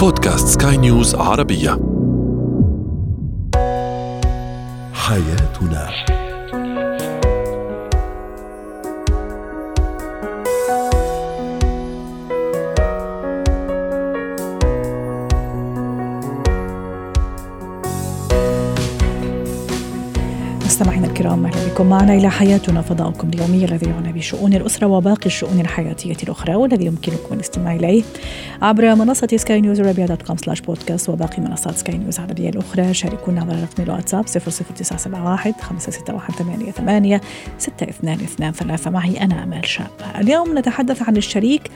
بودكاست سكاي نيوز عربية. حياتنا. مستمعينا الكرام أهلا بكم معنا إلى حياتنا فضاؤكم اليومي الذي يعنى بشؤون الأسرة وباقي الشؤون الحياتية الأخرى والذي يمكنكم الاستماع إليه عبر منصة سكاي نيوز عربية dot com slash podcast وباقي منصات سكاي نيوز العربية الأخرى. شاركونا على رقم الواتساب 00971 561 88 622 معي أنا آمال شاب. اليوم نتحدث عن الشريك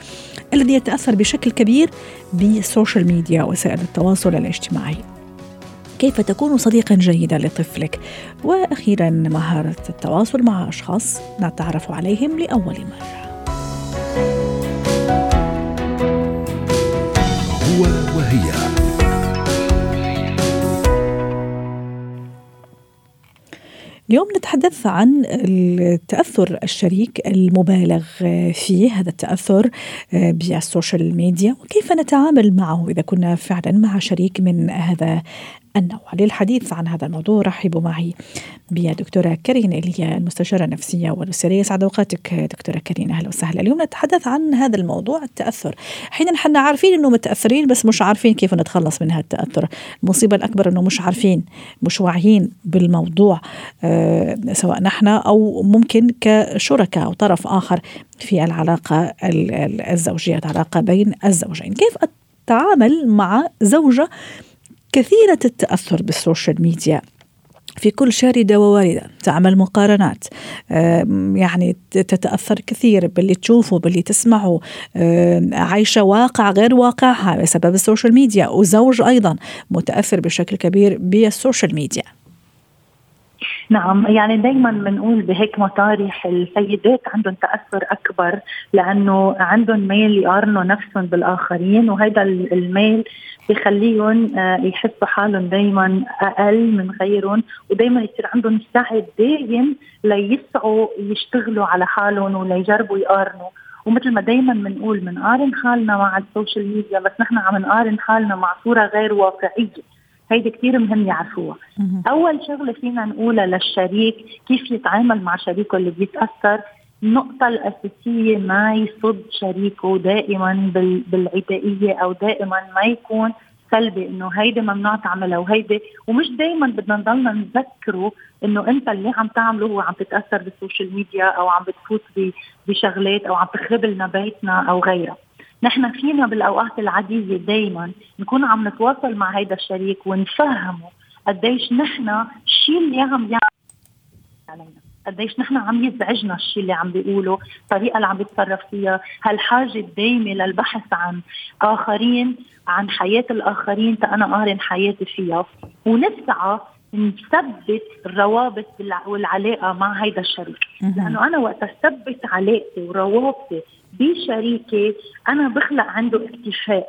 الذي يتأثر بشكل كبير بال social media وسائل التواصل الاجتماعي. كيف تكون صديقا جيدا لطفلك؟ وأخيرا مهارة التواصل مع أشخاص نتعرف عليهم لأول مرة. هو وهي. اليوم نتحدث عن التأثر الشريك المبالغ فيه هذا التأثر بال social media وكيف نتعامل معه إذا كنا فعلا مع شريك من هذا النوع للحديث عن هذا الموضوع رحبوا معي بدكتورة كارين إليا المستشارة النفسية والأسرية. سعد أوقاتك دكتورة كارين أهلا وسهلا. اليوم نتحدث عن هذا الموضوع التأثر. حين نحن عارفين أنه متأثرين بس مش عارفين كيف نتخلص من هذا التأثر. المصيبة الأكبر أنه مش عارفين مش واعيين بالموضوع أه سواء نحن أو ممكن كشركاء أو طرف آخر في العلاقة الزوجية العلاقة بين الزوجين. كيف أتعامل مع زوجة كثيرة التأثر بالسوشيال ميديا. في كل شاردة وواردة تعمل مقارنات. يعني تتأثر كثير باللي تشوفه باللي تسمعه. عايشة واقع غير واقعها بسبب ال social media. وزوج أيضا متأثر بشكل كبير بال social media. نعم يعني دائما بنقول بهيك مطارح السيدات عندهم تأثر أكبر لأنه عندهم ميل يقارنوا نفسهم بالآخرين وهذا الميل بخليهم يحسوا حالهم دائما أقل من غيرهم ودائما يصير عندهم سعي دايم ليسعوا يشتغلوا على حالهم وليجربوا يقارنوا. ومثل ما دائما بنقول بنقارن حالنا مع ال social media بس نحن عم نقارن حالنا مع صورة غير واقعية. هيدي كثير مهم يعرفوها. أول شغلة فينا نقولها للشريك كيف يتعامل مع شريكه اللي بيتأثر. النقطة الأساسية ما يصد شريكه دائما بالعدائية أو دائما ما يكون سلبي إنه هيدي ممنوع تعملها وهيدي. ومش دائما بدنا نضلنا نذكره إنه أنت اللي عم تعمله هو عم تتأثر بالسوشيال ميديا أو عم بتفوت بشغلات أو عم تخرب لنا بيتنا أو غيرها. نحن فينا بالأوقات العادية دائما نكون عم نتواصل مع هيدا الشريك ونفهمه قديش نحن الشيء اللي عم يعمل علينا. قديش نحن عم يزعجنا الشيء اللي عم بيقوله الطريقة اللي عم بيتصرف فيها هالحاجة الدايمة للبحث عن آخرين عن حياة الآخرين تانا قارن حياتي فيها. ونسعى نثبت الروابط والعلاقة مع هيدا الشريك. لأنه أنا وقت أثبت علاقتي وروابطي بشريكي أنا بخلق عنده اكتفاء.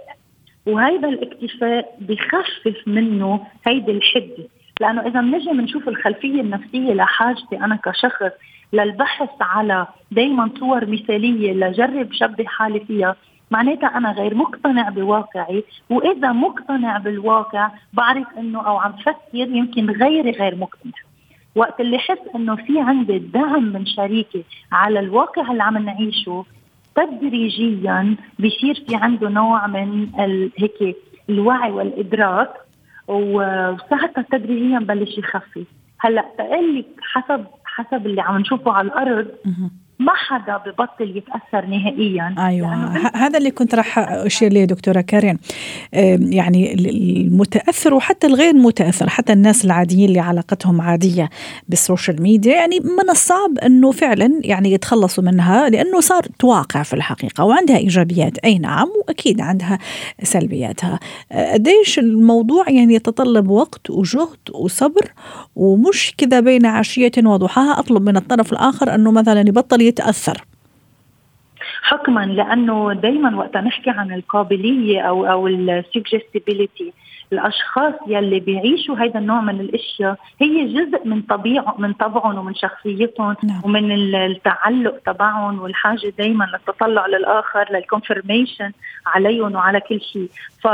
وهيدا الاكتفاء بخفف منه هيدي الحدة. لأنه إذا بنجي بنشوف الخلفية النفسية لحاجتي أنا كشخص للبحث على دائما صور مثالية لجرب شبه حالي فيها معناتها أنا غير مقتنع بواقعي وإذا مقتنع بالواقع بعرف إنه أو عم فكر يمكن غيري غير مقتنع. وقت اللي حس إنه في عندي دعم من شريكي على الواقع اللي عم نعيشه تدريجيا بصير في عنده نوع من هيك الوعي والإدراك وساعتها تدريجيا بلش يخفف هلأ تقول لك حسب حسب اللي عم نشوفه على الأرض ما حدا ببطل يتأثر نهائيا. أيوه. هذا اللي كنت راح أشير ليه دكتورة كارين. يعني المتأثر وحتى الغير متأثر حتى الناس العاديين اللي علاقتهم عادية بال social media يعني من الصعب إنه فعلا يعني يتخلصوا منها لأنه صارت واقع في الحقيقة وعندها إيجابيات. أي نعم وأكيد عندها سلبياتها. قديش الموضوع يعني يتطلب وقت وجهد وصبر ومش كذا بين عشية وضحاها أطلب من الطرف الآخر إنه مثلا يبطل يتأثر حكما لأنه دائما وقت نحكي عن القابلية أو أو ال suggestibility الأشخاص يلي بيعيشوا هذا النوع من الأشياء هي جزء من طبيعه من طبعهم ومن شخصيتهم نعم. ومن التعلق تبعهم والحاجة دائما للتطلع للآخر لل confirmation عليهم وعلى كل شيء ف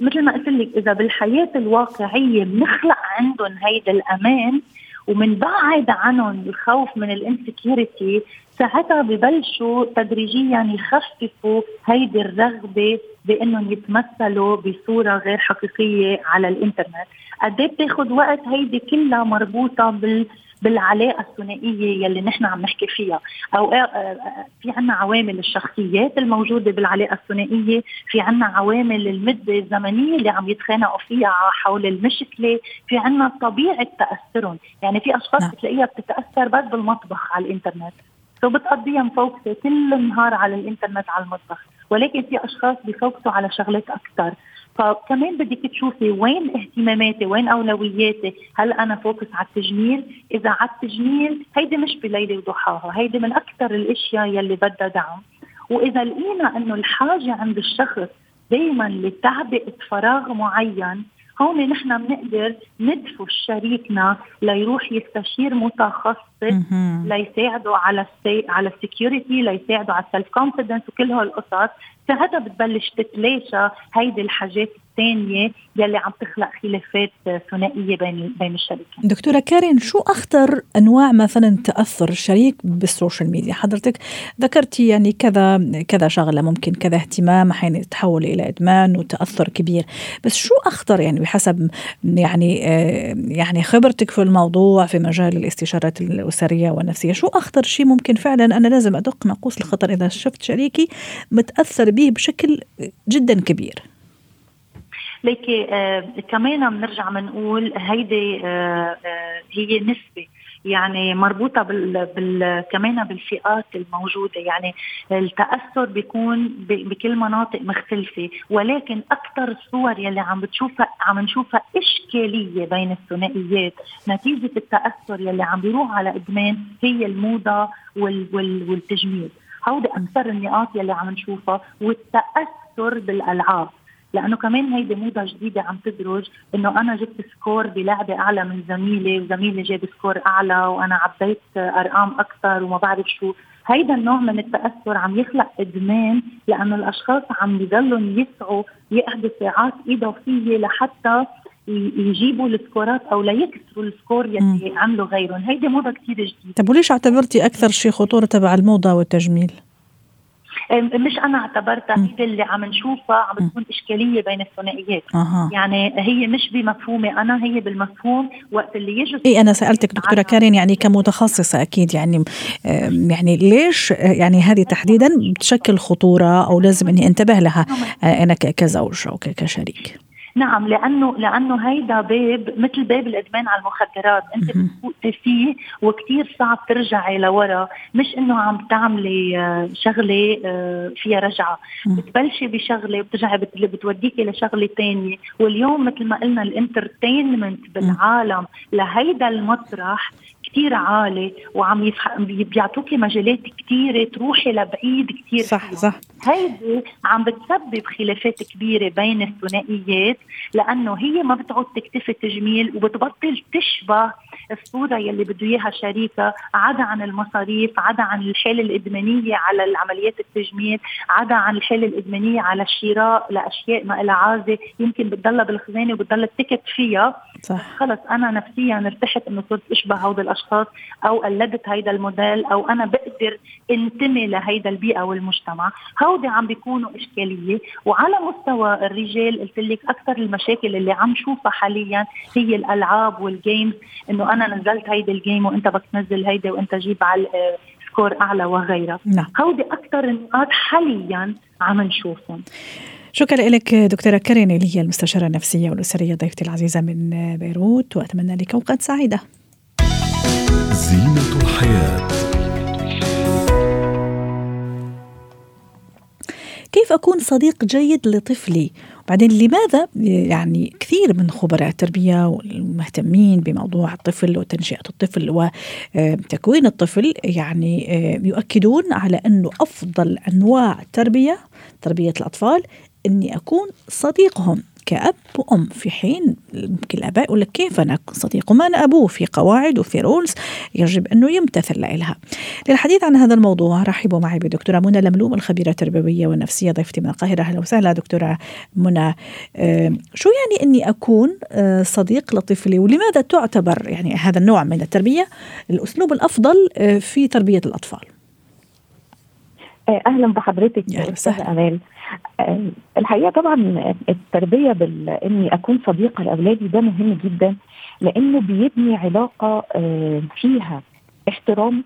مثل ما قلت لك إذا بالحياة الواقعية بنخلق عندهم هيدا الأمان ومنبعد عنهم الخوف من الانسكيورتي ساعتها ببلشوا تدريجيا يخففوا هيدي الرغبة بإنهم يتمثلوا بصورة غير حقيقية على الإنترنت، قد إيه بتاخذ وقت هيدي كلها مربوطة بال بالعلاقة الثنائية يلي نحن عم نحكي فيها. أو آه، آه، في عنا عوامل الشخصيات الموجودة بالعلاقة الثنائية في عنا عوامل المدة الزمنية اللي عم يتخانقوا فيها حول المشكلة في عنا طبيعة تأثرهم. يعني في أشخاص نعم. بتلاقيها بتتأثر بس بالمطبخ على الإنترنت. so بتقضيها م focus ة كل النهار على الإنترنت على المطبخ. ولكن في أشخاص ب focus وا على شغلات أكثر فكمان بدك تشوفي وين اهتماماتي وين أولوياتي؟ هل أنا focus على التجميل؟ إذا على التجميل هيدي مش بليلة وضحاها هيدي من أكثر الأشياء يلي بدها دعم. وإذا لقينا إنه الحاجة عند الشخص دائما لتعبئة فراغ معين هون نحن بنقدر ندفش شريكنا ليروح يستشير متخصص ليساعده على السي... على ال security ليساعده على ال self confidence وكل هالقصص. ساعتها بتبلش تتلاشى هيدي الحاجات الثانية يلي عم تخلق خلافات ثنائية بين بين الشريكين. دكتورة كارين شو أخطر أنواع مثلا تأثر الشريك بال social media؟ حضرتك ذكرتي يعني كذا كذا شغلة ممكن كذا اهتمام أحيانا يتحول إلى إدمان وتأثر كبير، بس شو أخطر يعني بحسب يعني يعني خبرتك في الموضوع في مجال الاستشارات الأسرية والنفسية، شو أخطر شيء ممكن فعلا أنا لازم أدق ناقوس الخطر إذا شفت شريكي متأثر به بشكل جدا كبير؟ لكن آه كمان بنرجع بنقول هيدي آه آه هي نسبة يعني مربوطة بال, بال كمان بالفئات الموجودة. يعني التأثر بيكون بكل مناطق مختلفة ولكن أكثر الصور يلي عم بتشوفها عم نشوفها إشكالية بين الثنائيات. نتيجة التأثر يلي عم بيروح على إدمان هي الموضة وال وال والتجميل. هودي أكثر النقاط يلي عم نشوفها والتأثر بالألعاب. لأنه كمان هيدي موضة جديدة عم تدرج إنه أنا جبت score بلعبة أعلى من زميلي وزميلي جاب score أعلى وأنا عبيت أرقام أكثر وما بعرف شو. هيدا النوع من التأثر عم يخلق إدمان لأنه الأشخاص عم يضلوا يسعوا يقعدوا ساعات إضافية لحتى يجيبوا ال score ات أو ليكسروا ال score يلي عملوا غيرهم. هيدي موضة كثير جديدة. طب وليش اعتبرتي أكثر شيء خطورة تبع الموضة والتجميل؟ مش أنا اعتبرتها هي اللي عم نشوفها عم تكون إشكالية بين الثنائيات. أه. يعني هي مش بمفهومي أنا هي بالمفهوم وقت اللي يجي إي أنا سألتك دكتورة كارين يعني كمتخصصة أكيد يعني يعني ليش يعني هذه تحديدا بتشكل خطورة أو لازم إني أنتبه لها نعم. أنا كزوج أو كشريك؟ نعم لأنه لأنه هيدا باب مثل باب الإدمان على المخدرات. أنت بتفوتي فيه وكثير صعب ترجعي لورا. مش إنه عم تعملي آه، شغلة آه، فيها رجعة. بتبلشي بشغلة وبترجعي بتوديكي لشغلة ثانية واليوم مثل ما قلنا الإنترتينمنت بالعالم لهيدا المطرح كتير عالي وعم يفح... بيعطوكي مجالات كتيرة تروحي لبعيد كتير صح فيها. صح هيدي عم بتسبب خلافات كبيرة بين الثنائيات لأنه هي ما بتعود تكتفي تجميل وبتبطل تشبه الصورة يلي بده إياها شريكها عدا عن المصاريف عدا عن الحالة الإدمانية على العمليات التجميل عدا عن الحالة الإدمانية على الشراء لأشياء ما لها عازة يمكن بتضلها بالخزانة وبتضلها تكت فيها. صح. خلص أنا نفسيا ارتحت إنه صرت أشبه هود الأشخاص أو قلدت هيدا الموديل أو أنا بقدر انتمي لهيدا البيئة والمجتمع. هودي عم بيكونوا إشكالية وعلى مستوى الرجال قلت لك أكثر المشاكل اللي عم شوفها حاليا هي الألعاب وال games إنه أنا نزلت هيدي ال game وأنت بدك تنزل هيدي وأنت جيب على score أعلى وغيرها. نعم. هودي أكثر النقاط حاليا عم نشوفهم. شكرا لك دكتورة كارين اللي هي المستشارة النفسية والأسرية ضيفتي العزيزة من بيروت وأتمنى لك أوقات سعيدة. زينة الحياة. كيف أكون صديق جيد لطفلي؟ بعدين لماذا؟ يعني كثير من خبراء التربية والمهتمين بموضوع الطفل وتنشئة الطفل وتكوين الطفل يعني يؤكدون على أنه أفضل أنواع التربية تربية الأطفال أني أكون صديقهم. كأب وأم. في حين ممكن الآباء يقول لك كيف أنا صديق؟ وما أنا أبوه؟ في قواعد وفي رولز يجب أنه يمتثل لها. للحديث عن هذا الموضوع رحبوا معي بدكتورة منى لملوم الخبيرة التربوية والنفسية ضيفتي من القاهرة. أهلا وسهلا دكتورة منى. شو يعني أني أكون آه، صديق لطفلي؟ ولماذا تعتبر يعني هذا النوع من التربية الأسلوب الأفضل آه، في تربية الأطفال؟ آه، أهلا بحضرتك يا أستاذة أمال. آه، الحقيقة طبعا التربية باني أكون صديقة لأولادي ده مهم جدا لأنه بيبني علاقة آه، فيها احترام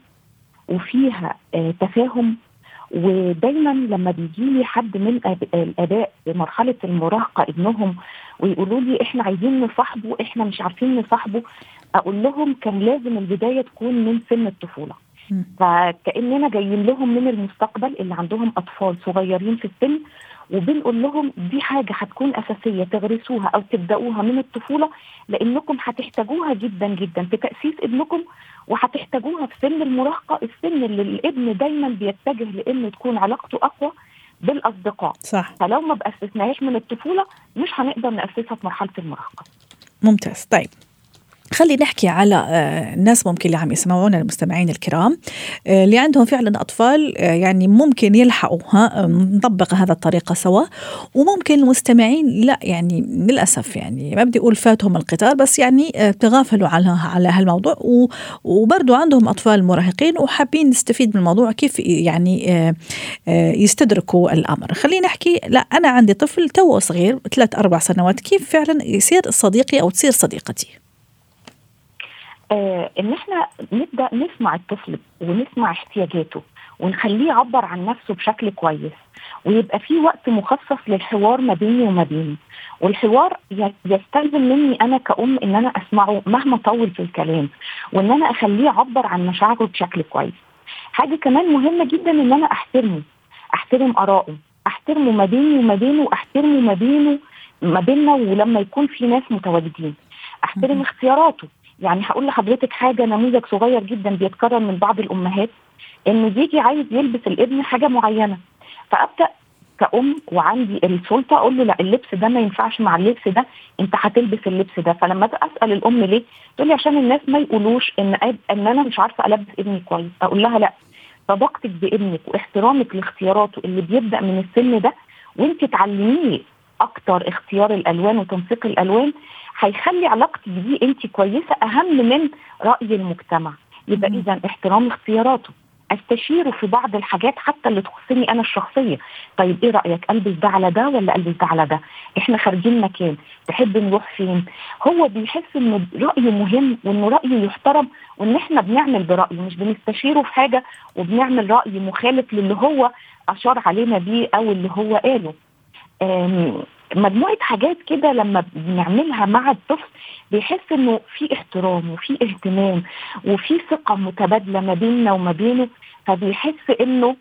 وفيها تفاهم. ودايما لما بيجي لي حد من الاباء في مرحله المراهقة ابنهم ويقولوا لي إحنا عايزين نصاحبه إحنا مش عارفين نصاحبه أقول لهم كان لازم البداية تكون من سن الطفولة. فكاننا جايين لهم من المستقبل اللي عندهم أطفال صغيرين في السن وبنقول لهم دي حاجة هتكون أساسية تغرسوها أو تبدأوها من الطفولة لأنكم هتحتاجوها جدا جدا في تأسيس ابنكم وهتحتاجوها في سن المراهقة السن اللي الابن دايما بيتجه لأن تكون علاقته أقوى بالأصدقاء. صح. فلو ما بأسسناهاش من الطفولة مش هنقدر نأسسها في مرحلة المراهقة. ممتاز. طيب خلي نحكي على آه، الناس ممكن اللي عم يسمعونا المستمعين الكرام آه، اللي عندهم فعلا أطفال آه، يعني ممكن يلحقوا نطبق هذا الطريقة سوا. وممكن المستمعين لا يعني للأسف يعني ما بدي أقول فاتهم القطار بس يعني تغافلوا على على هالموضوع. وبرضه عندهم أطفال مراهقين وحابين نستفيد من الموضوع كيف يعني يستدركوا الأمر. خلينا نحكي لا أنا عندي طفل تو صغير ثلاث أربع سنوات كيف فعلا يصير صديقي أو تصير صديقتي؟ آه إن إحنا نبدأ نسمع الطفل ونسمع احتياجاته ونخليه يعبر عن نفسه بشكل كويس ويبقى في وقت مخصص للحوار ما بيني وما بينه. والحوار يستلزم مني أنا كأم إن أنا أسمعه مهما طول في الكلام وإن أنا أخليه يعبر عن مشاعره بشكل كويس. حاجة كمان مهمة جدا إن أنا أحترمه أحترم آرائه أحترمه ما بيني وما بينه واحترمه ما بينه ما بيننا ولما يكون في ناس متواجدين. أحترم اختياراته يعني هقول لحضرتك حاجة نموذج صغير جدا بيتكرر من بعض الأمهات إنه بيجي عايز يلبس الابن حاجة معينة فأبدأ كأم وعندي السلطة أقول له لا اللبس ده ما ينفعش مع اللبس ده أنت هتلبس اللبس ده فلما أسأل الأم ليه؟ تقول لي عشان الناس ما يقولوش إن إن أنا مش عارفة ألبس ابني كويس أقول لها لا صداقتك بابنك واحترامك لاختياراته اللي بيبدأ من السن ده وأنت تعلميه أكتر اختيار الألوان وتنسيق الألوان هيخلي علاقتك بيه أنت كويسة أهم من رأي المجتمع. يبقى اذا احترام اختياراته. أستشيره في بعض الحاجات حتى اللي تخصني أنا الشخصية. طيب إيه رأيك؟ ألبس ده على ده ولا ألبس ده على ده؟ إحنا خارجين مكان. تحب نروح فين؟ هو بيحس ان رأيه مهم وان رأيه يحترم وإن إحنا بنعمل برأيه مش بنستشيره في حاجة وبنعمل رأي مخالف للي هو أشار علينا بيه أو اللي هو قاله. مجموعة حاجات كده لما بنعملها مع الطفل بيحس إنه في احترام وفي اهتمام وفي ثقة متبادلة ما بيننا وما بينه فبيحس إنه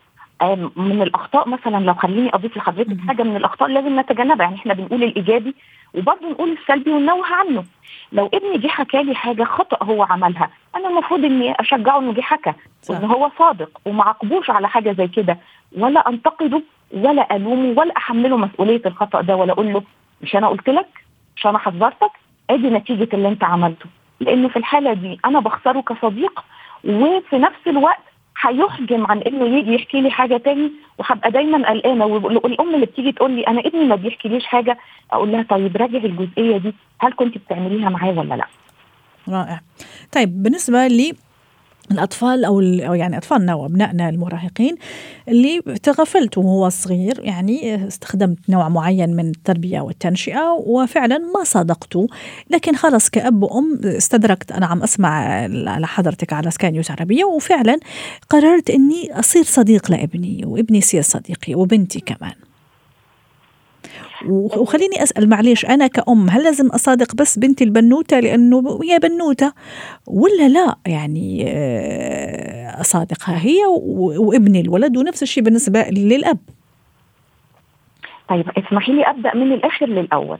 من الأخطاء مثلا لو خليني أضيف لحضرتك حاجة من الأخطاء لازم نتجنبها. يعني إحنا بنقول الإيجابي وبرضه نقول السلبي وننوه عنه. لو ابني جه حكى لي حاجة خطأ هو عملها أنا المفروض إني أشجعه إنه جه حكى وان هو صادق وما عاقبوش على حاجة زي كده. ولا أنتقده ولا ألومه ولا احمله مسؤولية الخطأ ده ولا أقول له مش أنا قلت لك مش أنا حذرتك أدي نتيجة اللي أنت عملته. لأنه في الحالة دي أنا بخسره كصديق وفي نفس الوقت هيحجم عن إنه يجي يحكي لي حاجة تاني وهبقى دايما قلقانة والأم اللي بتيجي تقول لي أنا ابني ما بيحكيليش حاجة أقول لها طيب راجع الجزئية دي هل كنت بتعمليها معاه ولا لأ؟ رائع. طيب بالنسبة لي الأطفال أو أو يعني أطفالنا وأبنائنا المراهقين اللي تغفلت وهو صغير يعني استخدمت نوع معين من التربية والتنشئة وفعلا ما صادقته لكن خلص كأب وأم استدركت أنا عم أسمع على حضرتك على سكاي نيوز عربية وفعلا قررت إني أصير صديق لابني وابني يصير صديقي وبنتي كمان. وخليني أسأل معلش أنا كأم هل لازم أصادق بس بنتي البنوتة؟ لأنه هي بنوتة ولا لا؟ يعني آه، أصادقها هي وابني الولد ونفس الشيء بالنسبة للأب. طيب اسمحي لي أبدأ من الآخر للأول.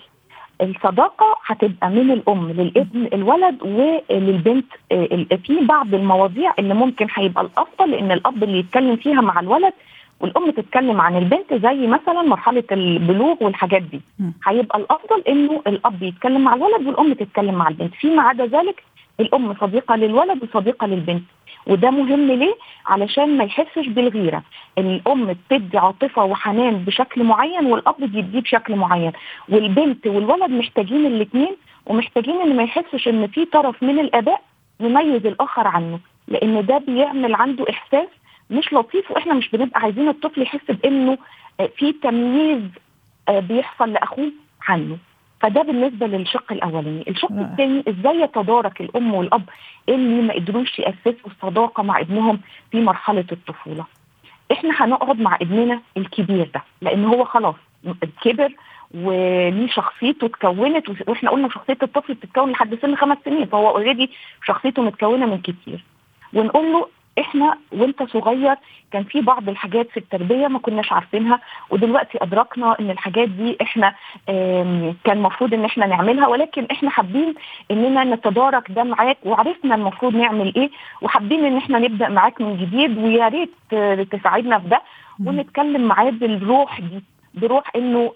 الصداقة هتبقى من الأم للابن الولد وللبنت آه، في بعض المواضيع اللي ممكن هيبقى الأفضل إن الأب اللي يتكلم فيها مع الولد والأم تتكلم عن البنت زي مثلا مرحلة البلوغ والحاجات دي. هيبقى الأفضل إنه الأب يتكلم مع الولد والأم تتكلم مع البنت. فيما عدا ذلك الأم صديقة للولد وصديقة للبنت. وده مهم ليه؟ علشان ما يحسش بالغيرة، الأم بتدي عاطفة وحنان بشكل معين والأب بيديه بشكل معين، والبنت والولد محتاجين الاثنين ومحتاجين إن ما يحسش إن في طرف من الآباء مميز الآخر عنه، لأن ده بيعمل عنده إحساس مش لطيف وإحنا مش بنبقى عايزين الطفل يحس بإنه في تمييز آه، بيحصل لأخوه عنه. فده بالنسبة للشق الأولاني، الشق الثاني إزاي يتدارك الأم والأب اللي ما قدروش يأسسوا الصداقة مع ابنهم في مرحلة الطفولة. إحنا هنقعد مع ابننا الكبير ده لأن هو خلاص كبر وليه شخصيته اتكونت وإحنا قلنا شخصية الطفل بتتكون لحد سن خمس سنين فهو اوريدي شخصيته متكونة من كتير ونقول له إحنا وانت صغير كان في بعض الحاجات في التربية ما كناش عارفينها ودلوقتي أدركنا إن الحاجات دي إحنا كان المفروض إن إحنا نعملها ولكن إحنا حابين إننا نتدارك ده معاك وعرفنا المفروض نعمل إيه وحابين إن إحنا نبدأ معاك من جديد ويا ريت تساعدنا في ده ونتكلم معاه بالروح دي بروح إنه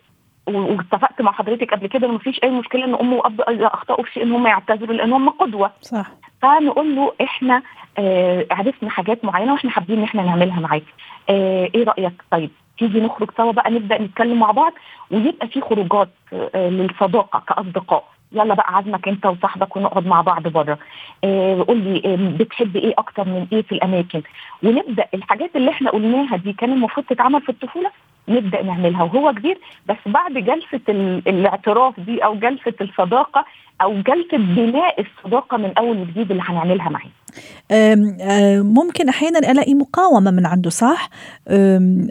واتفقت مع حضرتك قبل كده ما فيش أي مشكلة إن ام وأب اذا أخطأوا في شيء إن هم يعتذروا لأن هم قدوة. صح. فنقول له إحنا آه عرفنا حاجات معينة وإحنا حابين إن إحنا نعملها معاك. آه إيه رأيك؟ طيب تيجي نخرج سوا بقى نبدأ نتكلم مع بعض ويبقى في خروجات آه للصداقة كأصدقاء. يلا بقى عزمك أنت وصاحبك ونقعد مع بعض بره. آه قول لي آه بتحب إيه أكتر من إيه في الأماكن؟ ونبدأ الحاجات اللي إحنا قلناها دي كان المفروض تتعمل في الطفولة نبدأ نعملها وهو كبير. بس بعد جلسة الاعتراف دي أو جلسة الصداقة أو جلسة بناء الصداقة من أول وجديد اللي هنعملها معاه ممكن أحيانا ألاقي مقاومة من عنده صح؟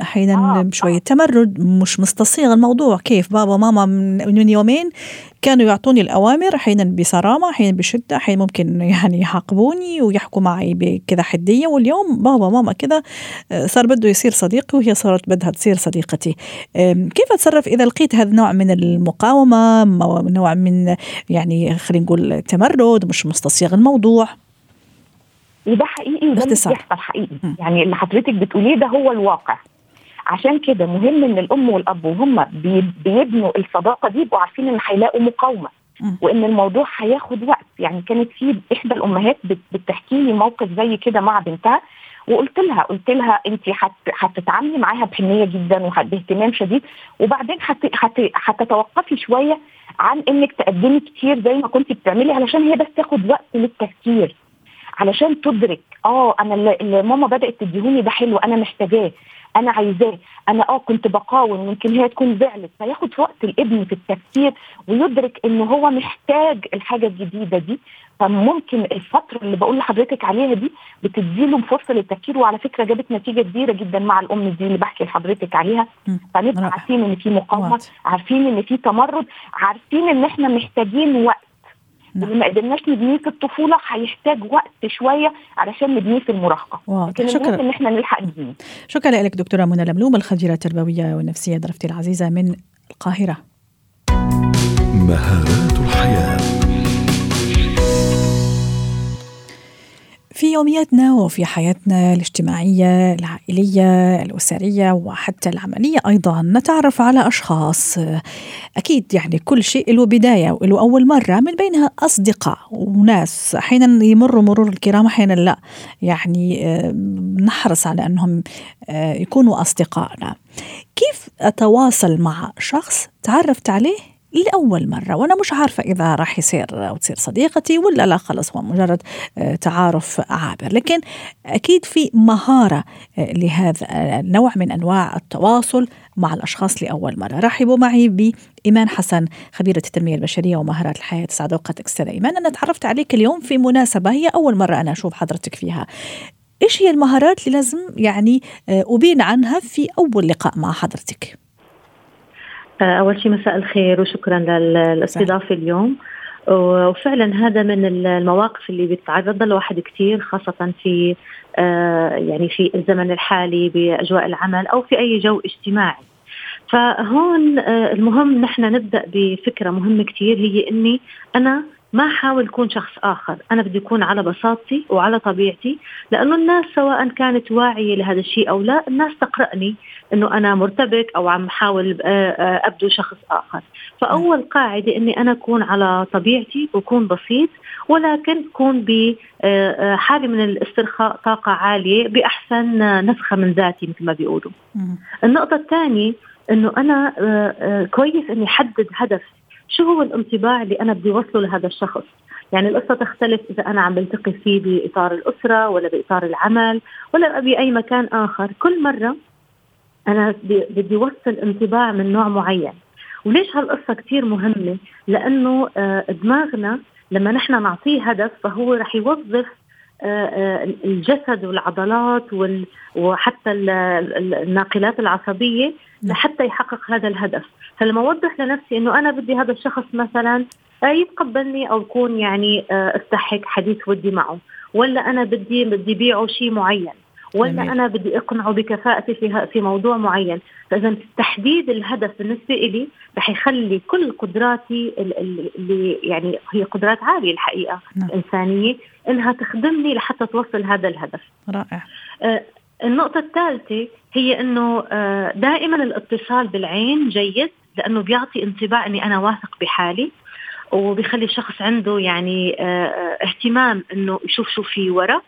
أحيانا آه شوية تمرد مش مستصيغ الموضوع. كيف؟ بابا ماما من يومين كانوا يعطوني الأوامر أحيانا بصرامة أحيانا بشدة أحيانا ممكن يعني يعاقبوني ويحكوا معي بكذا حدية. واليوم بابا ماما كذا صار بده يصير صديقي وهي صارت بدها تصير صديقتي. كيف أتصرف إذا لقيت هذا النوع من المقاومة نوع من يعني خلينا نقول تمرد مش مستصيغ الموضوع؟ وده حقيقي وده بيحصل حقيقي. م. يعني اللي حضرتك بتقوليه ده هو الواقع. عشان كده مهم إن الأم والأب وهم بيبنوا الصداقة دي يبقوا عارفين إن هيلاقوا مقاومة. وإن الموضوع هياخد وقت. يعني كانت في إحدى الأمهات بتحكي لي موقف زي كده مع بنتها وقلت لها قلت لها انت هتتعاملي معاها بحنية جدا وباهتمام شديد. وبعدين هتتوقفي شوية عن إنك تقدمي كتير زي ما كنت بتعملي علشان هي بس تاخد وقت للتفكير. علشان تدرك آه أنا اللي ماما بدأت تديهوني ده حلو أنا محتاجاه أنا عايزاه أنا آه كنت بقاوم ممكن هي تكون زعلت. فياخد وقت الابن في التفكير ويدرك إن هو محتاج الحاجة الجديدة دي. فممكن الفترة اللي بقول لحضرتك عليها دي بتديله فرصة للتفكير وعلى فكرة جابت نتيجة كبيرة جدا مع الأم دي اللي بحكي لحضرتك عليها. فنبقى عارفين إن في مقاومة عارفين إن في تمرد عارفين إن إحنا محتاجين وقت. واللي ما قدرناش نبنيه في الطفولة هيحتاج وقت شوية علشان نبنيه في المراهقة. لكن شكرا. إن إحنا نلحق نبنيه. شكرا لك دكتورة منى لملوم الخبيرة التربوية والنفسية ضيفتي العزيزة من القاهرة. مهارات الحياة. في يومياتنا وفي حياتنا الاجتماعية العائلية الأسرية وحتى العملية أيضا نتعرف على أشخاص. أكيد يعني كل شيء له بداية وله أول مرة من بينها أصدقاء وناس. أحيانا يمروا مرور الكرام أحيانا لا. يعني نحرص على أنهم يكونوا أصدقائنا. كيف أتواصل مع شخص تعرفت عليه؟ لأول مرة وأنا مش عارفة إذا راح يصير أو تصير صديقتي ولا لا خلص هو مجرد تعارف عابر. لكن أكيد في مهارة لهذا النوع من أنواع التواصل مع الأشخاص لأول مرة. رحبوا معي بإيمان حسن خبيرة التنمية البشرية ومهارات الحياة سعد أوقاتك أستاذة إيمان. أنا تعرفت عليك اليوم في مناسبة هي أول مرة أنا أشوف حضرتك فيها. إيش هي المهارات اللي لازم يعني أبين عنها في أول لقاء مع حضرتك؟ أول شيء مساء الخير وشكرا للاستضافة اليوم. وفعلا هذا من المواقف اللي بيتعرض لها الواحد كثير خاصة في يعني في الزمن الحالي بأجواء العمل أو في أي جو اجتماعي. فهون المهم نحن نبدأ بفكرة مهمة كثير هي إني أنا ما حاول اكون شخص آخر. أنا بدي اكون على بساطتي وعلى طبيعتي لأنه الناس سواء كانت واعية لهذا الشيء أو لا الناس تقرأني إنه أنا مرتبك أو عم حاول آه، آه، أبدو شخص آخر. فأول قاعدة إني أنا أكون على طبيعتي وكون بسيط ولكن تكون بحاله من الاسترخاء طاقة عالية بأحسن نسخة من ذاتي مثل ما بيقولوا. النقطة الثانية إنه أنا كويس إني أحدد هدف شو هو الانطباع اللي أنا بدي أوصله لهذا الشخص؟ يعني القصة تختلف إذا أنا عم بلتقي فيه بإطار الأسرة ولا بإطار العمل ولا بأي مكان آخر. كل مرة أنا بدي أوصل انطباع من نوع معين. وليش هالقصة كثير مهمة؟ لأنه آه، دماغنا لما نحن نعطيه هدف فهو رح يوظف آه، آه، الجسد والعضلات وحتى الناقلات العصبية. لحتى يحقق هذا الهدف. فلما أوضح لنفسي إنه أنا بدي هذا الشخص مثلا يتقبلني أو يكون يعني استحك حديث ودي معه. ولا أنا بدي بدي بيعه شيء معين. ولا جميل. أنا بدي أقنعه بكفاءتي في في موضوع معين. فاذا تحديد الهدف بالنسبة لي رح يخلي كل قدراتي اللي يعني هي قدرات عالية الحقيقة نعم. الإنسانية إنها تخدمني لحتى توصل هذا الهدف. رائع. آه النقطة الثالثة هي إنه آه دائما الاتصال بالعين جيد لأنه بيعطي انطباع إني أنا واثق بحالي وبيخلي الشخص عنده يعني آه, آه، اهتمام إنه يشوف شو في ورا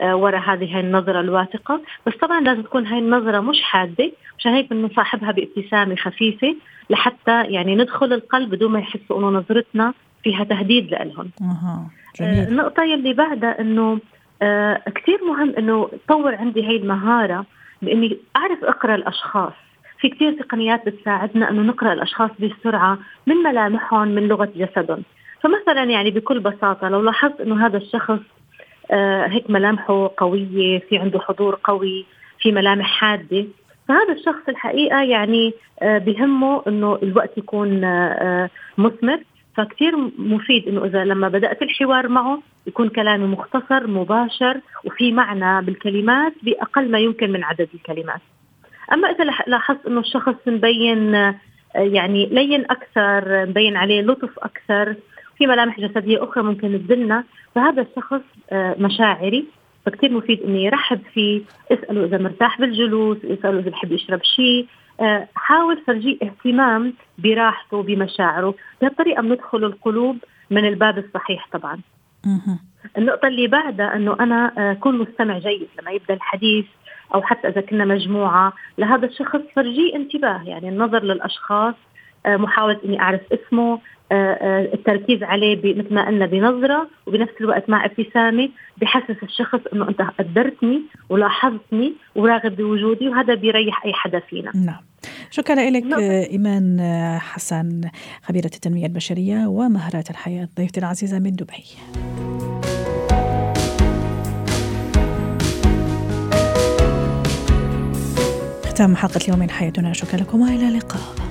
آه، وراء هذه النظرة الواثقة بس طبعا لازم تكون هاي النظرة مش حادة عشان هيك بنصاحبها بابتسامة خفيفة لحتى يعني ندخل القلب بدون ما يحسوا إنه نظرتنا فيها تهديد لهم أه. جميل. النقطة يلي بعدها إنه آه كثير مهم إنه طور عندي هاي المهارة بإني أعرف أقرأ الأشخاص. في كثير تقنيات بتساعدنا إنه نقرأ الأشخاص بسرعة من ملامحهم من لغة جسدهم. فمثلا يعني بكل بساطة لو لاحظت إنه هذا الشخص آه هيك ملامحه قوية في عنده حضور قوي في ملامح حادة فهذا الشخص الحقيقة يعني آه بهمه إنه الوقت يكون آه, آه، مثمر. فكتير مفيد إنه إذا لما بدأت الحوار معه يكون كلامي مختصر مباشر وفي معنى بالكلمات بأقل ما يمكن من عدد الكلمات. أما إذا لاحظت إنه الشخص مبين آه، يعني لين أكثر مبين عليه لطف أكثر في ملامح جسدية أخرى ممكن تدلنا فهذا الشخص آه، مشاعري فكتير مفيد اني يرحب فيه اساله إذا مرتاح بالجلوس اساله إذا بحب يشرب شيء حاول فرجيه اهتمام براحته بمشاعره. بهالطريقه بندخل القلوب من الباب الصحيح طبعا. النقطة اللي بعدها إنه أنا اكون مستمع جيد لما يبدأ الحديث أو حتى إذا كنا مجموعة لهذا الشخص فرجيه انتباه يعني النظر للأشخاص آه، محاولة إني أعرف اسمه آه، آه، التركيز عليه مثل ما قلنا بنظرة وبنفس الوقت مع ابتسامة بحسس الشخص إنه أنت قدرتني ولاحظتني وراغب بوجودي وهذا بيريح أي حدا فينا. نعم. شكرا لك. إيمان حسن خبيرة التنمية البشرية ومهارات الحياة ضيفتي العزيزة من دبي. ختام حلقة اليوم من حياتنا. شكرا لكم وإلى اللقاء.